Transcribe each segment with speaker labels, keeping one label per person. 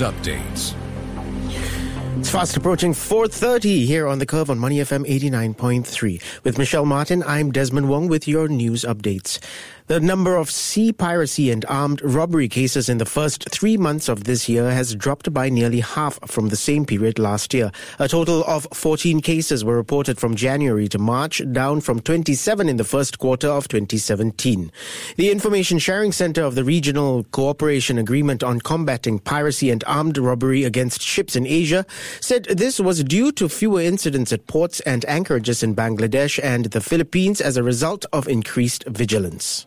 Speaker 1: updates.
Speaker 2: It's fast approaching 4.30 here on The Curve on Money FM 89.3. With Michelle Martin, I'm Desmond Wong with your news updates. The number of sea piracy and armed robbery cases in the first three months of this year has dropped by nearly half from the same period last year. A total of 14 cases were reported from January to March, down from 27 in the first quarter of 2017. The Information Sharing Center of the Regional Cooperation Agreement on Combating Piracy and Armed Robbery Against Ships in Asia said this was due to fewer incidents at ports and anchorages in Bangladesh and the Philippines as a result of increased vigilance.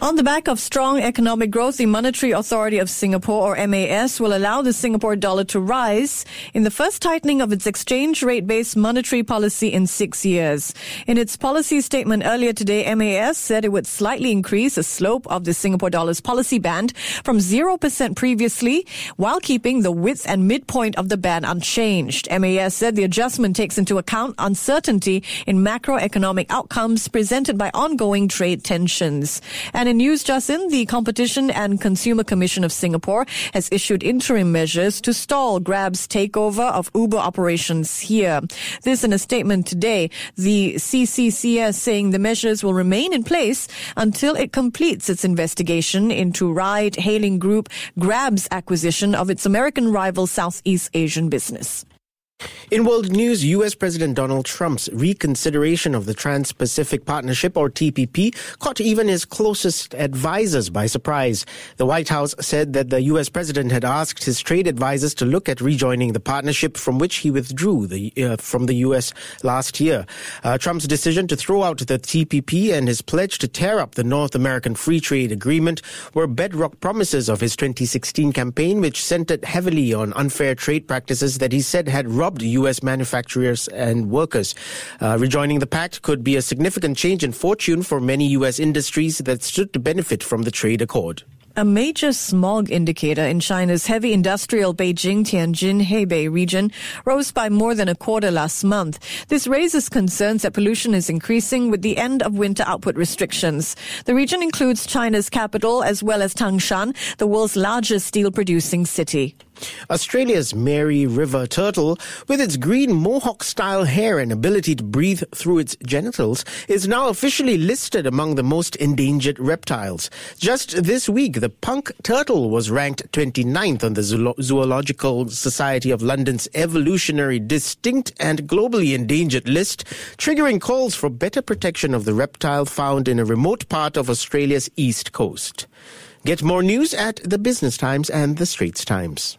Speaker 3: On the back of strong economic growth, the Monetary Authority of Singapore, or MAS, will allow the Singapore dollar to rise in the first tightening of its exchange rate based monetary policy in six years. In its policy statement earlier today, MAS said it would slightly increase the slope of the Singapore dollar's policy band from 0% previously, while keeping the width and midpoint of the band unchanged. MAS said the adjustment takes into account uncertainty in macroeconomic outcomes presented by ongoing trade tensions. And in news just in, the Competition and Consumer Commission of Singapore has issued interim measures to stall Grab's takeover of Uber operations here. This in a statement today. The CCCS saying the measures will remain in place until it completes its investigation into ride hailing group Grab's acquisition of its American rival Southeast Asian business.
Speaker 2: In world news, U.S. President Donald Trump's reconsideration of the Trans Pacific Partnership, or TPP, caught even his closest advisors by surprise. The White House said that the U.S. president had asked his trade advisors to look at rejoining the partnership from which he withdrew the, uh, from the U.S. last year. Uh, Trump's decision to throw out the TPP and his pledge to tear up the North American Free Trade Agreement were bedrock promises of his 2016 campaign, which centered heavily on unfair trade practices that he said had robbed U.S. manufacturers and workers. Uh, rejoining the pact could be a significant change in fortune for many U.S. industries that stood to benefit from the trade accord.
Speaker 3: A major smog indicator in China's heavy industrial Beijing, Tianjin, Hebei region rose by more than a quarter last month. This raises concerns that pollution is increasing with the end of winter output restrictions. The region includes China's capital as well as Tangshan, the world's largest steel producing city.
Speaker 2: Australia's Mary River turtle, with its green mohawk style hair and ability to breathe through its genitals, is now officially listed among the most endangered reptiles. Just this week, the punk turtle was ranked 29th on the Zoological Society of London's evolutionary distinct and globally endangered list, triggering calls for better protection of the reptile found in a remote part of Australia's east coast. Get more news at the Business Times and the Straits Times.